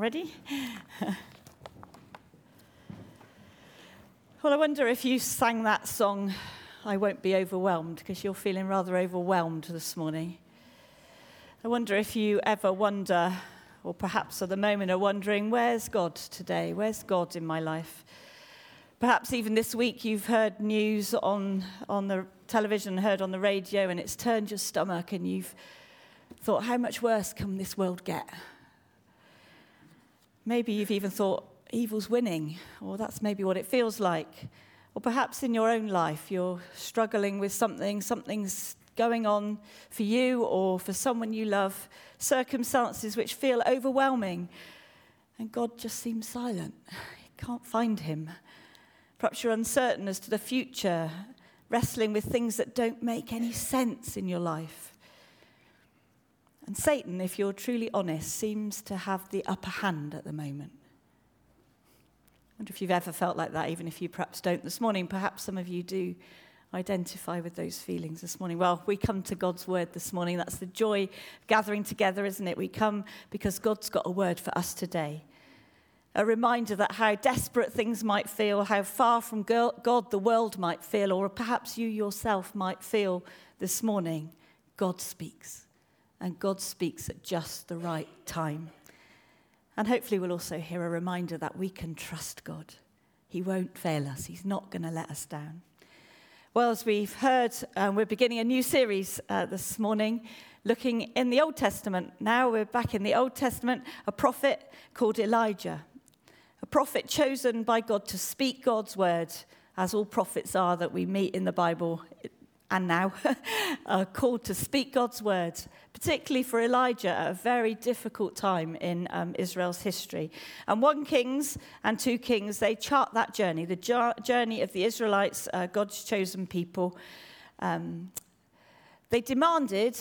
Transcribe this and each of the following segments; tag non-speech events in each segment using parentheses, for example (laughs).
Ready? (laughs) well, I wonder if you sang that song, I Won't Be Overwhelmed, because you're feeling rather overwhelmed this morning. I wonder if you ever wonder, or perhaps at the moment are wondering, where's God today? Where's God in my life? Perhaps even this week you've heard news on, on the television, heard on the radio, and it's turned your stomach, and you've thought, how much worse can this world get? Maybe you've even thought evil's winning, or that's maybe what it feels like. Or perhaps in your own life, you're struggling with something, something's going on for you or for someone you love, circumstances which feel overwhelming, and God just seems silent. You can't find him. Perhaps you're uncertain as to the future, wrestling with things that don't make any sense in your life. And Satan, if you're truly honest, seems to have the upper hand at the moment. I wonder if you've ever felt like that, even if you perhaps don't this morning. Perhaps some of you do identify with those feelings this morning. Well, we come to God's word this morning. That's the joy of gathering together, isn't it? We come because God's got a word for us today. A reminder that how desperate things might feel, how far from God the world might feel, or perhaps you yourself might feel this morning, God speaks and God speaks at just the right time. And hopefully, we'll also hear a reminder that we can trust God. He won't fail us, He's not going to let us down. Well, as we've heard, um, we're beginning a new series uh, this morning looking in the Old Testament. Now we're back in the Old Testament, a prophet called Elijah, a prophet chosen by God to speak God's word, as all prophets are that we meet in the Bible and now (laughs) are called to speak God's word, particularly for Elijah at a very difficult time in um, Israel's history. And 1 Kings and 2 Kings, they chart that journey, the journey of the Israelites, uh, God's chosen people. Um, they demanded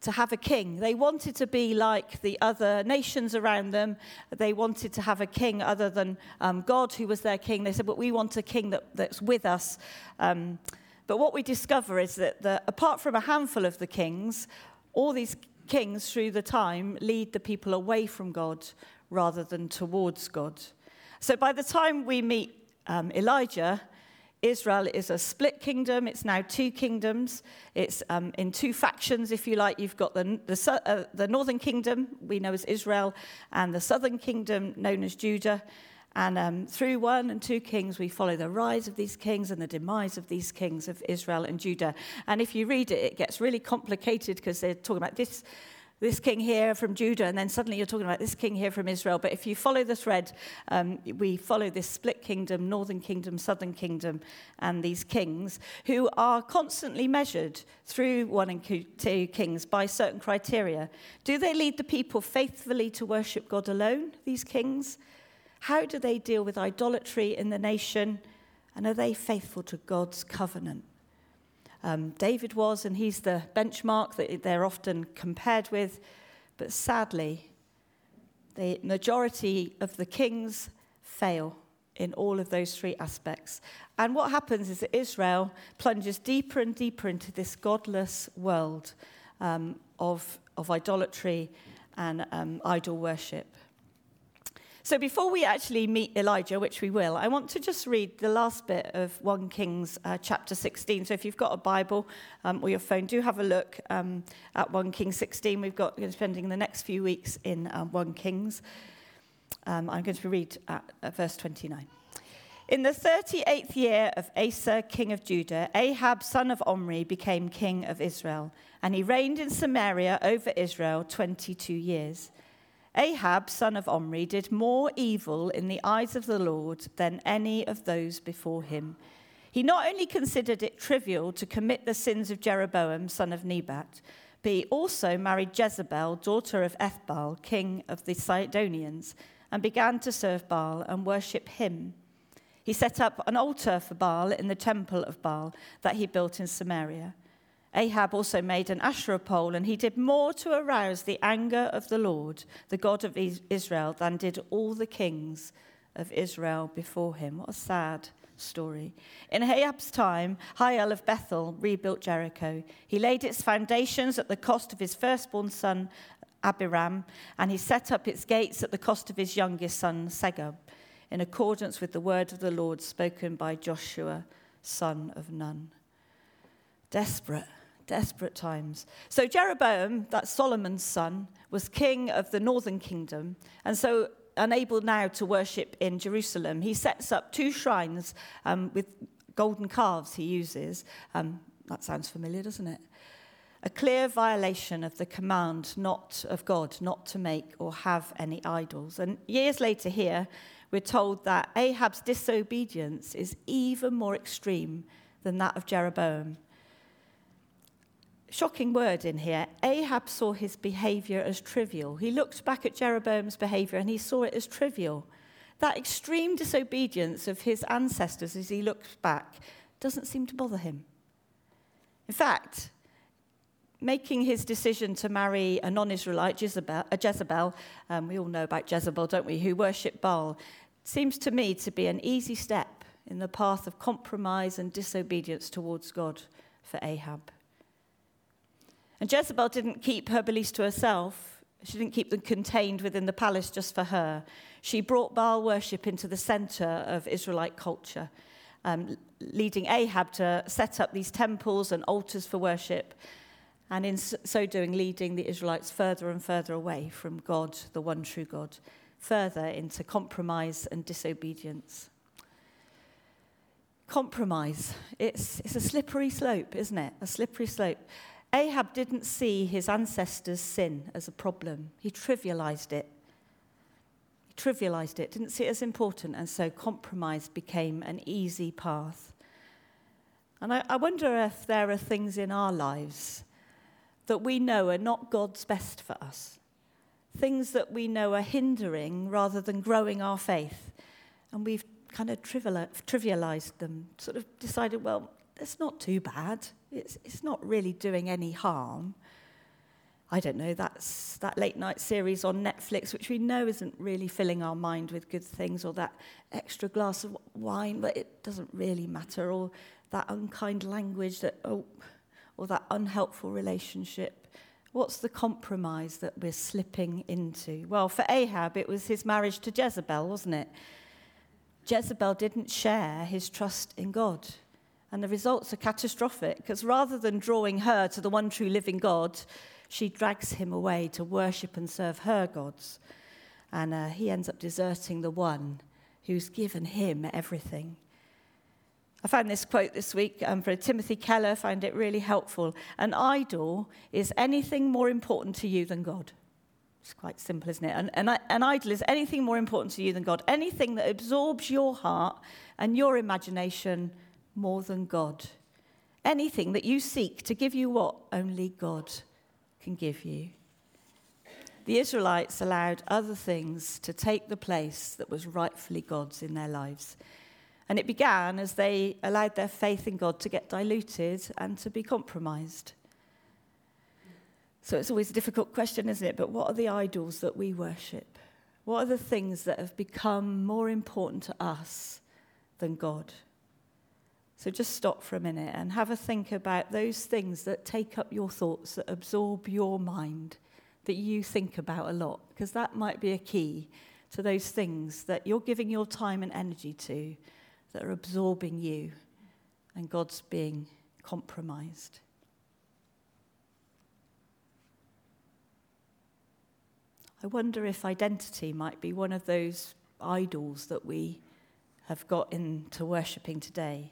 to have a king. They wanted to be like the other nations around them. They wanted to have a king other than um, God, who was their king. They said, But we want a king that, that's with us. Um, but what we discover is that the, apart from a handful of the kings, all these kings through the time lead the people away from God rather than towards God. So by the time we meet um, Elijah, Israel is a split kingdom. It's now two kingdoms. It's um, in two factions, if you like. You've got the, the, uh, the northern kingdom, we know as Israel, and the southern kingdom, known as Judah. And um, through one and two kings, we follow the rise of these kings and the demise of these kings of Israel and Judah. And if you read it, it gets really complicated because they're talking about this, this king here from Judah, and then suddenly you're talking about this king here from Israel. But if you follow the thread, um, we follow this split kingdom, northern kingdom, southern kingdom, and these kings who are constantly measured through one and two kings by certain criteria. Do they lead the people faithfully to worship God alone, these kings? How do they deal with idolatry in the nation? And are they faithful to God's covenant? Um, David was, and he's the benchmark that they're often compared with. But sadly, the majority of the kings fail in all of those three aspects. And what happens is that Israel plunges deeper and deeper into this godless world um, of, of idolatry and um, idol worship. So before we actually meet Elijah, which we will, I want to just read the last bit of 1 Kings uh, chapter 16. So if you've got a Bible um, or your phone, do have a look um, at 1 Kings 16. We've got we're spending the next few weeks in um, 1 Kings. Um, I'm going to read at, at verse 29. In the 38th year of Asa, king of Judah, Ahab, son of Omri, became king of Israel, and he reigned in Samaria over Israel 22 years. Ahab, son of Omri, did more evil in the eyes of the Lord than any of those before him. He not only considered it trivial to commit the sins of Jeroboam, son of Nebat, but he also married Jezebel, daughter of Ethbaal, king of the Sidonians, and began to serve Baal and worship him. He set up an altar for Baal in the temple of Baal that he built in Samaria. Ahab also made an Asherah pole, and he did more to arouse the anger of the Lord, the God of Israel, than did all the kings of Israel before him. What a sad story. In Ahab's time, Hiel of Bethel rebuilt Jericho. He laid its foundations at the cost of his firstborn son, Abiram, and he set up its gates at the cost of his youngest son, Segub, in accordance with the word of the Lord spoken by Joshua, son of Nun. Desperate, desperate times. So Jeroboam, that's Solomon's son, was king of the northern kingdom, and so unable now to worship in Jerusalem, he sets up two shrines um, with golden calves he uses. Um, that sounds familiar, doesn't it? A clear violation of the command not of God not to make or have any idols. And years later here, we're told that Ahab's disobedience is even more extreme than that of Jeroboam. Shocking word in here. Ahab saw his behavior as trivial. He looked back at Jeroboam's behavior and he saw it as trivial. That extreme disobedience of his ancestors as he looks back doesn't seem to bother him. In fact, making his decision to marry a non Israelite, Jezebel, a Jezebel um, we all know about Jezebel, don't we, who worship Baal, seems to me to be an easy step in the path of compromise and disobedience towards God for Ahab. And Jezebel didn't keep her beliefs to herself. She didn't keep them contained within the palace just for her. She brought Baal worship into the center of Israelite culture, um, leading Ahab to set up these temples and altars for worship, and in so doing, leading the Israelites further and further away from God, the one true God, further into compromise and disobedience. Compromise, it's, it's a slippery slope, isn't it? A slippery slope. Ahab didn't see his ancestors' sin as a problem, he trivialized it. He trivialized it, didn't see it as important, and so compromise became an easy path. And I, I wonder if there are things in our lives that we know are not God's best for us, things that we know are hindering rather than growing our faith, and we've kind of trivialized them, sort of decided, well, it's not too bad, it's, it's not really doing any harm. I don't know, that's that late night series on Netflix, which we know isn't really filling our mind with good things, or that extra glass of wine, but it doesn't really matter, or that unkind language that, oh, or that unhelpful relationship. What's the compromise that we're slipping into? Well, for Ahab, it was his marriage to Jezebel, wasn't it? Jezebel didn't share his trust in God. And the results are catastrophic because rather than drawing her to the one true living God, she drags him away to worship and serve her gods. And uh, he ends up deserting the one who's given him everything. I found this quote this week um, from Timothy Keller, find it really helpful. An idol is anything more important to you than God. It's quite simple, isn't it? An, an, an idol is anything more important to you than God, anything that absorbs your heart and your imagination more than God. Anything that you seek to give you what only God can give you. The Israelites allowed other things to take the place that was rightfully God's in their lives. And it began as they allowed their faith in God to get diluted and to be compromised. So it's always a difficult question, isn't it? But what are the idols that we worship? What are the things that have become more important to us than God? So just stop for a minute and have a think about those things that take up your thoughts, that absorb your mind, that you think about a lot, because that might be a key to those things that you're giving your time and energy to that are absorbing you and God's being compromised. I wonder if identity might be one of those idols that we have got into worshipping today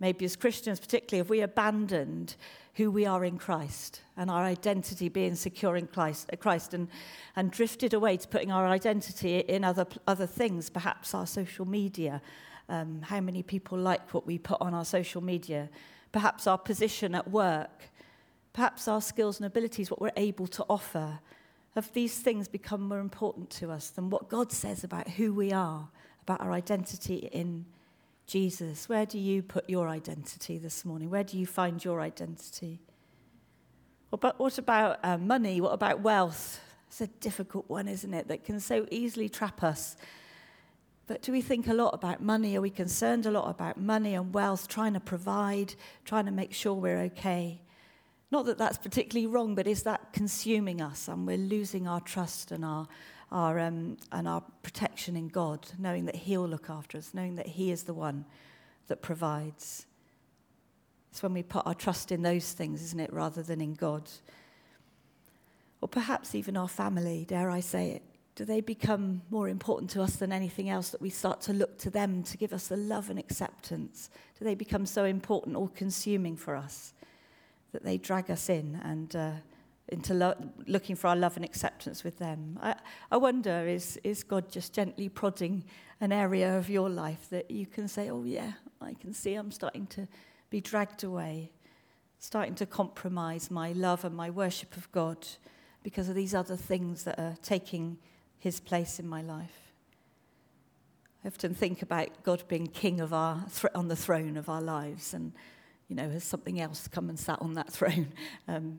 maybe as Christians, particularly, if we abandoned who we are in Christ and our identity being secure in Christ, uh, Christ and, and drifted away to putting our identity in other, other things, perhaps our social media, um, how many people like what we put on our social media, perhaps our position at work, perhaps our skills and abilities, what we're able to offer. Have these things become more important to us than what God says about who we are, about our identity in Jesus, where do you put your identity this morning? Where do you find your identity? But what about uh, money? What about wealth? It's a difficult one, isn't it? That can so easily trap us. But do we think a lot about money? Are we concerned a lot about money and wealth, trying to provide, trying to make sure we're okay? Not that that's particularly wrong, but is that consuming us and we're losing our trust and our, our, um, and our protection in God, knowing that He'll look after us, knowing that He is the one that provides? It's when we put our trust in those things, isn't it, rather than in God. Or perhaps even our family, dare I say it. Do they become more important to us than anything else that we start to look to them to give us the love and acceptance? Do they become so important or consuming for us that they drag us in and uh, into lo- looking for our love and acceptance with them? I, I wonder is, is God just gently prodding an area of your life that you can say, oh, yeah, I can see I'm starting to be dragged away, starting to compromise my love and my worship of God because of these other things that are taking his place in my life. I often think about God being king of our th- on the throne of our lives, and you know, has something else come and sat on that (laughs) throne, um,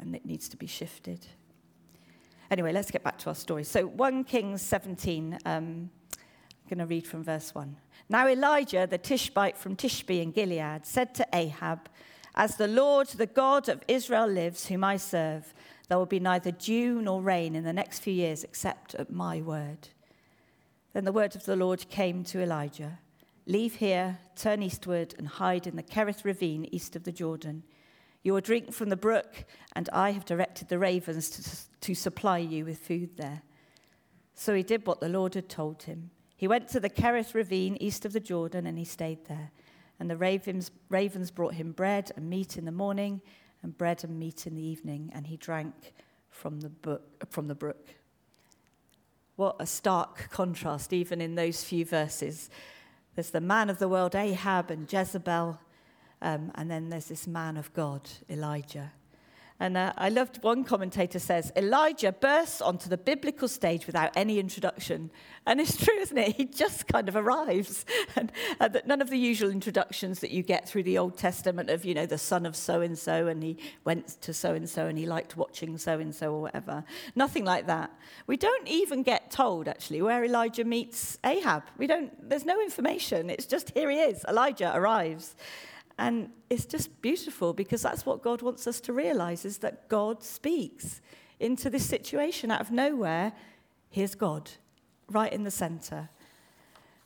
and it needs to be shifted. Anyway, let's get back to our story. So, 1 Kings 17. Um, I'm going to read from verse 1. Now Elijah, the Tishbite from Tishbe in Gilead, said to Ahab, As the Lord, the God of Israel lives, whom I serve, there will be neither dew nor rain in the next few years except at my word. Then the word of the Lord came to Elijah Leave here, turn eastward, and hide in the Kerith ravine east of the Jordan. You will drink from the brook, and I have directed the ravens to, to supply you with food there. So he did what the Lord had told him. He went to the Kerith ravine east of the Jordan, and he stayed there. And the ravens, ravens brought him bread and meat in the morning, and bread and meat in the evening, and he drank from the, book, from the brook. What a stark contrast, even in those few verses. There's the man of the world, Ahab, and Jezebel, um, and then there's this man of God, Elijah. And uh, I loved one commentator says, Elijah bursts onto the biblical stage without any introduction. And it's true, isn't it? (laughs) He just kind of arrives. (laughs) and uh, none of the usual introductions that you get through the Old Testament of, you know, the son of so and so, and he went to so and so, and he liked watching so and so, or whatever. Nothing like that. We don't even get told, actually, where Elijah meets Ahab. We don't, there's no information. It's just here he is. Elijah arrives. And it's just beautiful because that's what God wants us to realize is that God speaks into this situation out of nowhere. Here's God, right in the center.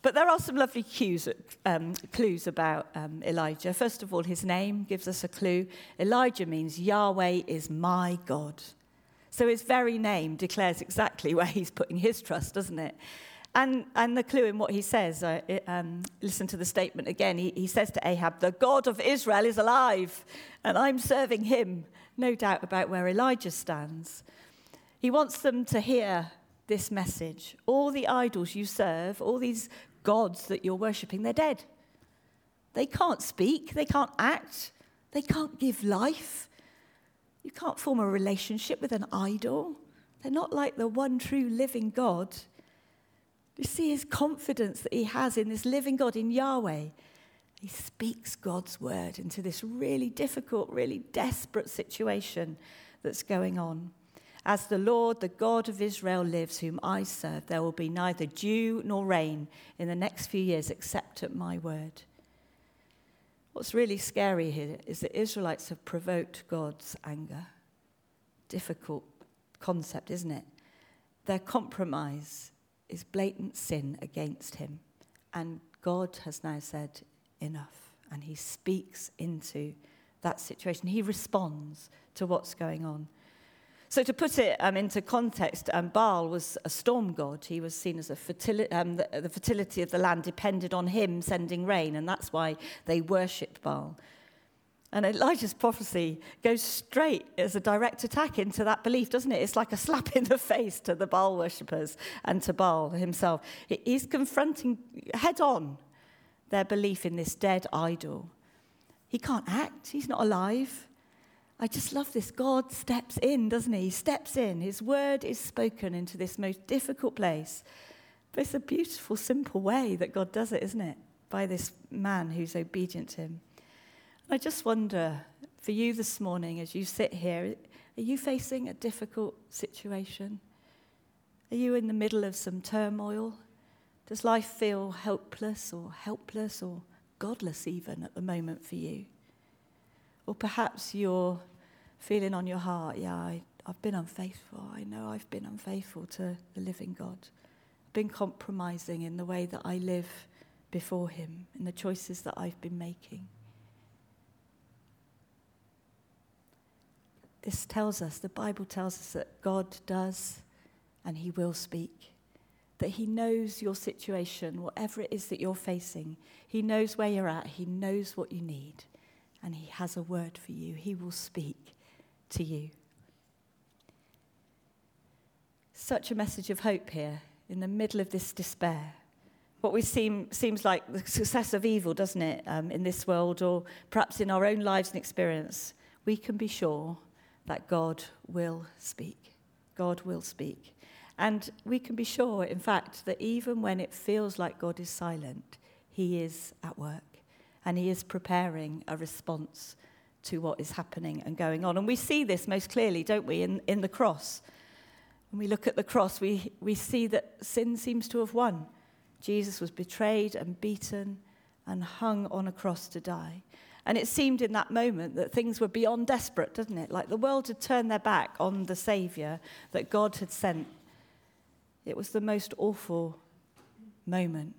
But there are some lovely cues, um, clues about um, Elijah. First of all, his name gives us a clue. Elijah means Yahweh is my God. So his very name declares exactly (laughs) where he's putting his trust, doesn't it? And, and the clue in what he says, uh, um, listen to the statement again. He, he says to Ahab, The God of Israel is alive, and I'm serving him. No doubt about where Elijah stands. He wants them to hear this message. All the idols you serve, all these gods that you're worshipping, they're dead. They can't speak, they can't act, they can't give life. You can't form a relationship with an idol. They're not like the one true living God. You see his confidence that he has in this living God, in Yahweh. He speaks God's word into this really difficult, really desperate situation that's going on. As the Lord, the God of Israel, lives, whom I serve, there will be neither dew nor rain in the next few years except at my word. What's really scary here is that Israelites have provoked God's anger. Difficult concept, isn't it? Their compromise is blatant sin against him. And God has now said, enough. And he speaks into that situation. He responds to what's going on. So, to put it um, into context, um, Baal was a storm god. He was seen as a fertility, um, the, the fertility of the land depended on him sending rain, and that's why they worshipped Baal. And Elijah's prophecy goes straight as a direct attack into that belief, doesn't it? It's like a slap in the face to the Baal worshippers and to Baal himself. He's confronting head on their belief in this dead idol. He can't act, he's not alive. I just love this. God steps in, doesn't he? He steps in. His word is spoken into this most difficult place. But it's a beautiful, simple way that God does it, isn't it? By this man who's obedient to him. I just wonder for you this morning as you sit here, are you facing a difficult situation? Are you in the middle of some turmoil? Does life feel helpless or helpless or godless even at the moment for you? Or perhaps you're feeling on your heart, yeah, I, I've been unfaithful. I know I've been unfaithful to the living God. I've been compromising in the way that I live before Him, in the choices that I've been making. This tells us, the Bible tells us that God does and He will speak. That He knows your situation, whatever it is that you're facing. He knows where you're at, He knows what you need, and He has a word for you. He will speak to you. Such a message of hope here in the middle of this despair. What we seem seems like the success of evil, doesn't it, um, in this world, or perhaps in our own lives and experience. We can be sure that God will speak. God will speak. And we can be sure, in fact, that even when it feels like God is silent, He is at work and He is preparing a response to what is happening and going on. And we see this most clearly, don't we, in, in the cross. When we look at the cross, we, we see that sin seems to have won. Jesus was betrayed and beaten and hung on a cross to die. And it seemed in that moment that things were beyond desperate, didn't it? Like the world had turned their back on the Saviour that God had sent. It was the most awful moment.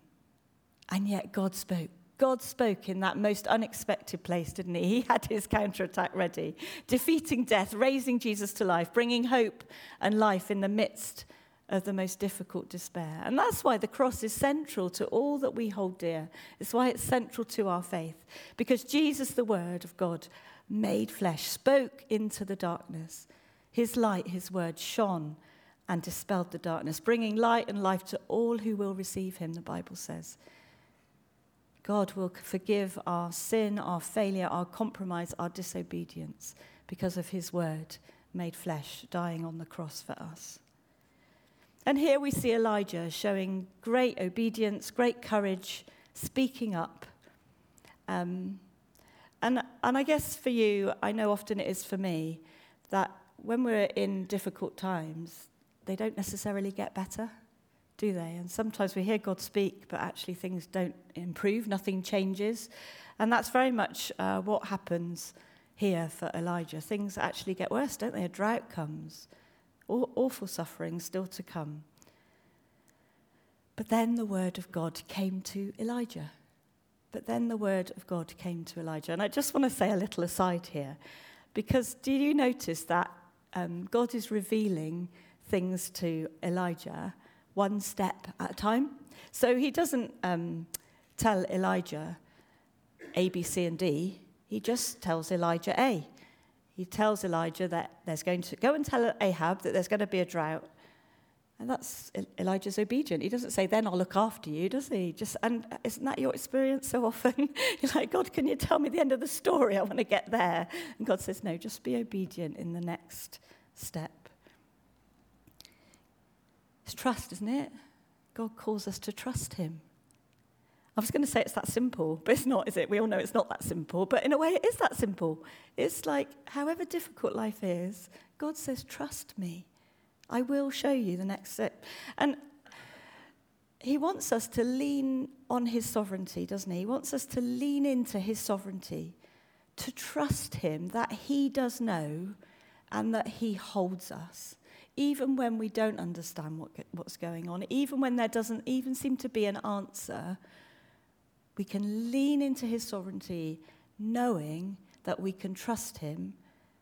And yet God spoke. God spoke in that most unexpected place, didn't he? He had his counterattack ready, defeating death, raising Jesus to life, bringing hope and life in the midst of the most difficult despair. And that's why the cross is central to all that we hold dear. It's why it's central to our faith. Because Jesus, the Word of God, made flesh, spoke into the darkness. His light, his word, shone and dispelled the darkness, bringing light and life to all who will receive him, the Bible says. God will forgive our sin, our failure, our compromise, our disobedience because of his word made flesh, dying on the cross for us. And here we see Elijah showing great obedience, great courage, speaking up. Um, and, and I guess for you, I know often it is for me, that when we're in difficult times, they don't necessarily get better do they? And sometimes we hear God speak, but actually things don't improve, nothing changes. And that's very much uh, what happens here for Elijah. Things actually get worse, don't they? A drought comes, awful suffering still to come. But then the word of God came to Elijah. But then the word of God came to Elijah. And I just want to say a little aside here, because do you notice that um, God is revealing things to Elijah? one step at a time. So he doesn't um, tell Elijah A, B, C, and D. He just tells Elijah A. He tells Elijah that there's going to go and tell Ahab that there's going to be a drought. And that's Elijah's obedient. He doesn't say, then I'll look after you, does he? Just and isn't that your experience so often? (laughs) You're like, God, can you tell me the end of the story? I want to get there. And God says, No, just be obedient in the next step. It's trust, isn't it? God calls us to trust Him. I was going to say it's that simple, but it's not, is it? We all know it's not that simple, but in a way it is that simple. It's like, however difficult life is, God says, Trust me. I will show you the next step. And He wants us to lean on His sovereignty, doesn't He? He wants us to lean into His sovereignty, to trust Him that He does know and that He holds us even when we don't understand what, what's going on, even when there doesn't even seem to be an answer, we can lean into his sovereignty, knowing that we can trust him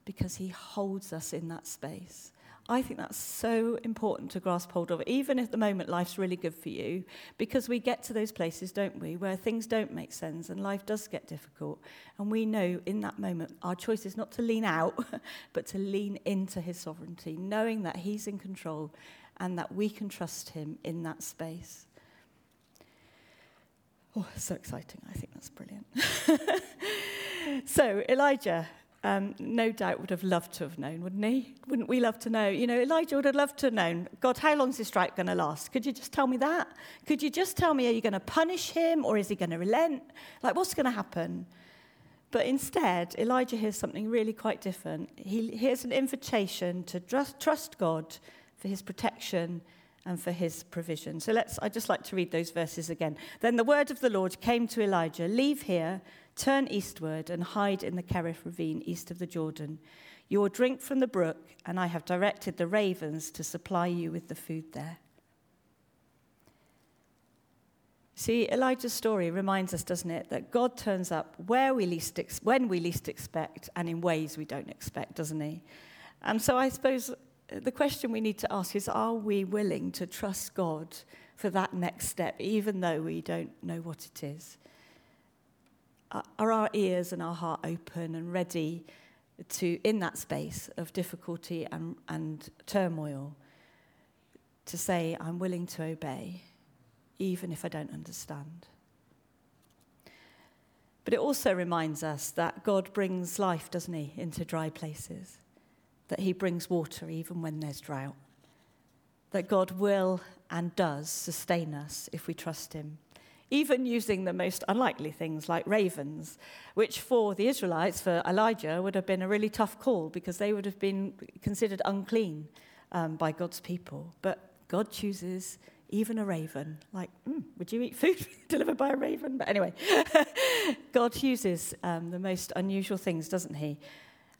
because he holds us in that space. I think that's so important to grasp hold of, even if at the moment life's really good for you, because we get to those places, don't we, where things don't make sense and life does get difficult. And we know in that moment our choice is not to lean out, (laughs) but to lean into his sovereignty, knowing that he's in control and that we can trust him in that space. Oh, so exciting. I think that's brilliant. (laughs) so, Elijah um, no doubt would have loved to have known, wouldn't he? Wouldn't we love to know? You know, Elijah would have loved to have known, God, how long is this strike going to last? Could you just tell me that? Could you just tell me, are you going to punish him or is he going to relent? Like, what's going to happen? But instead, Elijah hears something really quite different. He hears an invitation to trust God for his protection and for his provision. So let's I just like to read those verses again. Then the word of the Lord came to Elijah, leave here, turn eastward and hide in the Kerith ravine east of the Jordan. You will drink from the brook, and I have directed the ravens to supply you with the food there. See, Elijah's story reminds us, doesn't it, that God turns up where we least ex- when we least expect and in ways we don't expect, doesn't he? And so I suppose the question we need to ask is are we willing to trust God for that next step, even though we don't know what it is? Are our ears and our heart open and ready to, in that space of difficulty and, and turmoil, to say, I'm willing to obey? even if I don't understand. But it also reminds us that God brings life, doesn't He, into dry places, that He brings water even when there's drought, that God will and does sustain us if we trust Him. Even using the most unlikely things like ravens, which for the Israelites, for Elijah, would have been a really tough call because they would have been considered unclean um, by God's people. But God chooses even a raven. Like, mm, would you eat food (laughs) delivered by a raven? But anyway, (laughs) God uses um, the most unusual things, doesn't he?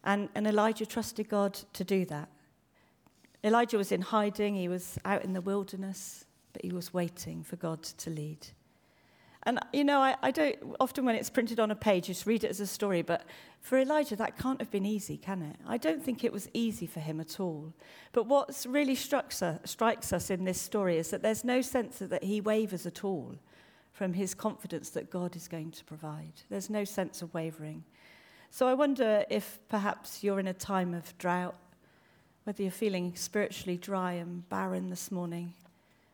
And, and Elijah trusted God to do that. Elijah was in hiding, he was out in the wilderness, but he was waiting for God to lead. And, you know, I, I don't, often when it's printed on a page, just read it as a story, but for Elijah, that can't have been easy, can it? I don't think it was easy for him at all. But what really strikes us, strikes us in this story is that there's no sense that he wavers at all from his confidence that God is going to provide. There's no sense of wavering. So I wonder if perhaps you're in a time of drought, whether you're feeling spiritually dry and barren this morning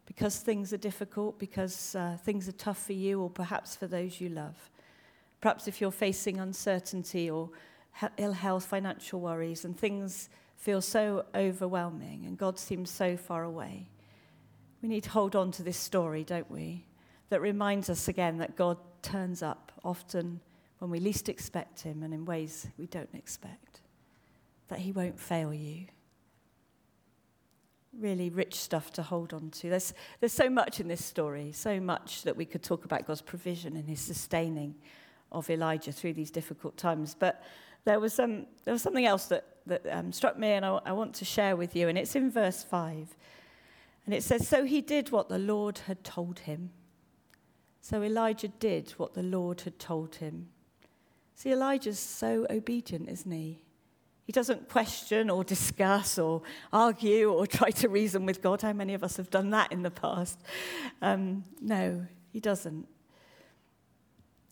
because things are difficult, because uh, things are tough for you or perhaps for those you love. Perhaps if you're facing uncertainty or ill health, financial worries, and things feel so overwhelming and God seems so far away. We need to hold on to this story, don't we? That reminds us again that God turns up often when we least expect Him and in ways we don't expect. That He won't fail you really rich stuff to hold on to. There's, there's so much in this story, so much that we could talk about God's provision and his sustaining of Elijah through these difficult times. But there was, um, there was something else that, that um, struck me and I, I want to share with you, and it's in verse 5. And it says, So he did what the Lord had told him. So Elijah did what the Lord had told him. See, Elijah's so obedient, isn't he? He doesn't question or discuss or argue or (laughs) try to reason with God. How many of us have done that in the past? Um, no, he doesn't.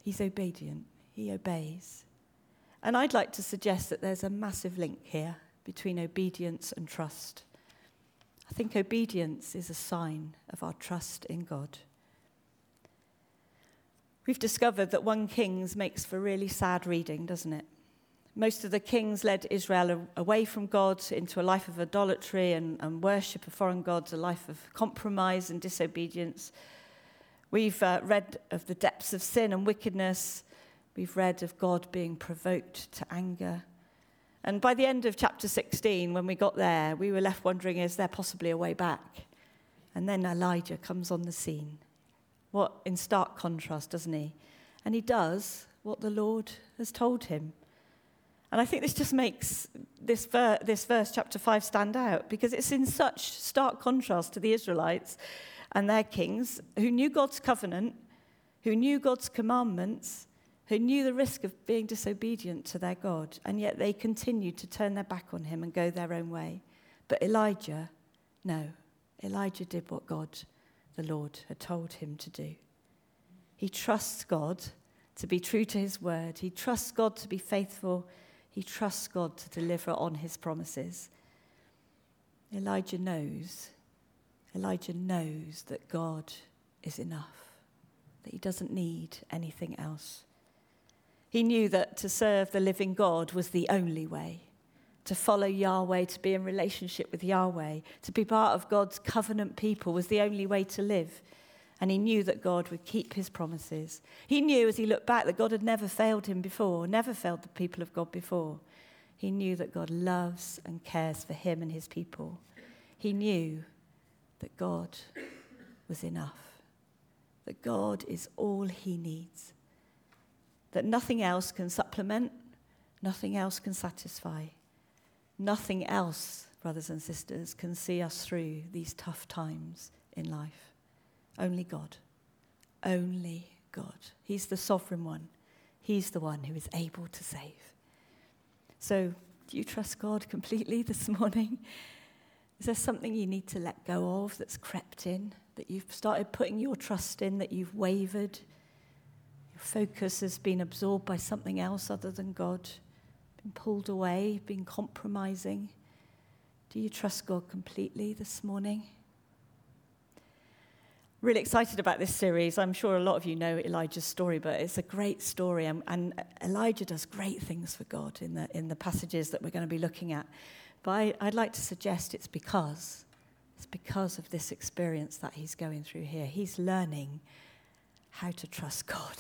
He's obedient, he obeys. And I'd like to suggest that there's a massive link here between obedience and trust. I think obedience is a sign of our trust in God. We've discovered that 1 Kings makes for really sad reading, doesn't it? Most of the kings led Israel away from God into a life of idolatry and, and worship of foreign gods, a life of compromise and disobedience. We've uh, read of the depths of sin and wickedness. We've read of God being provoked to anger. And by the end of chapter 16, when we got there, we were left wondering is there possibly a way back? And then Elijah comes on the scene. What in stark contrast, doesn't he? And he does what the Lord has told him. And I think this just makes this, ver- this verse, chapter 5, stand out because it's in such stark contrast to the Israelites and their kings who knew God's covenant, who knew God's commandments, who knew the risk of being disobedient to their God, and yet they continued to turn their back on him and go their own way. But Elijah, no, Elijah did what God, the Lord, had told him to do. He trusts God to be true to his word, he trusts God to be faithful he trusts God to deliver on his promises. Elijah knows, Elijah knows that God is enough, that he doesn't need anything else. He knew that to serve the living God was the only way. To follow Yahweh, to be in relationship with Yahweh, to be part of God's covenant people was the only way to live and he knew that God would keep his promises. He knew as he looked back that God had never failed him before, never failed the people of God before. He knew that God loves and cares for him and his people. He knew that God was enough, that God is all he needs, that nothing else can supplement, nothing else can satisfy, nothing else, brothers and sisters, can see us through these tough times in life. Only God. Only God. He's the sovereign one. He's the one who is able to save. So, do you trust God completely (laughs) this morning? Is there something you need to let go of that's crept in, that you've started putting your trust in, that you've wavered? Your focus has been absorbed by something else other than God, pulled away, been compromising. Do you trust God completely this morning? Really excited about this series. I'm sure a lot of you know Elijah's story, but it's a great story, and, and Elijah does great things for God in the, in the passages that we're going to be looking at. But I, I'd like to suggest it's because it's because of this experience that he's going through here. He's learning how to trust God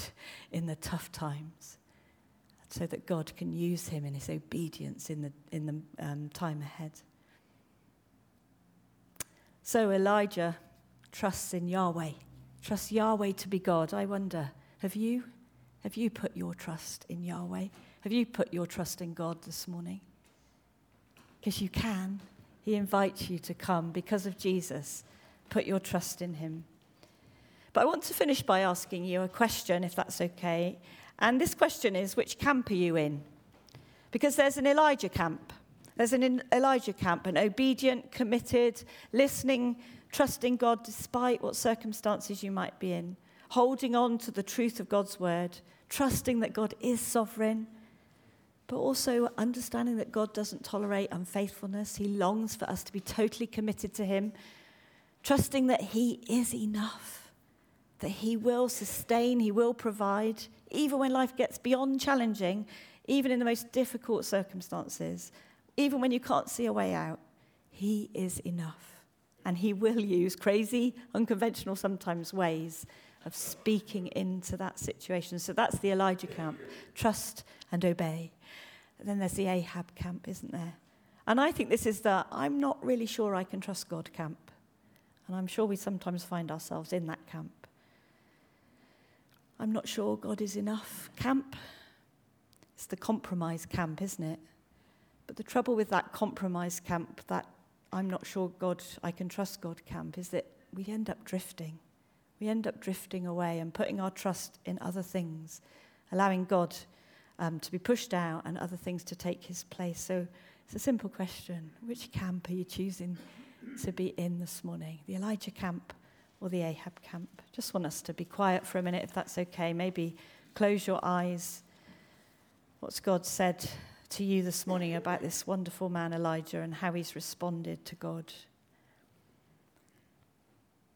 in the tough times so that God can use him in his obedience in the, in the um, time ahead. So Elijah trusts in Yahweh, trusts Yahweh to be God. I wonder, have you? Have you put your trust in Yahweh? Have you put your trust in God this morning? because you can. He invites you to come because of Jesus. Put your trust in him. But I want to finish by asking you a question, if that's okay. And this question is which camp are you in? Because there's an Elijah camp. There's an Elijah camp, an obedient, committed, listening, trusting God despite what circumstances you might be in, holding on to the truth of God's word, trusting that God is sovereign, but also understanding that God doesn't tolerate unfaithfulness. He longs for us to be totally committed to Him, trusting that He is enough, that He will sustain, He will provide, even when life gets beyond challenging, even in the most difficult circumstances, even when you can't see a way out. He is enough. And He will use crazy, unconventional sometimes ways of speaking into that situation. So that's the Elijah camp trust and obey. Then there's the Ahab camp, isn't there? And I think this is the I'm not really sure I can trust God camp. And I'm sure we sometimes find ourselves in that camp. I'm not sure God is enough camp. It's the compromise camp, isn't it? But the trouble with that compromise camp, that I'm not sure God, I can trust God camp, is that we end up drifting. We end up drifting away and putting our trust in other things, allowing God um, to be pushed out and other things to take his place. So it's a simple question which camp are you choosing to be in this morning? The Elijah camp or the Ahab camp? Just want us to be quiet for a minute, if that's okay. Maybe close your eyes. What's God said to you this morning about this wonderful man, Elijah, and how he's responded to God?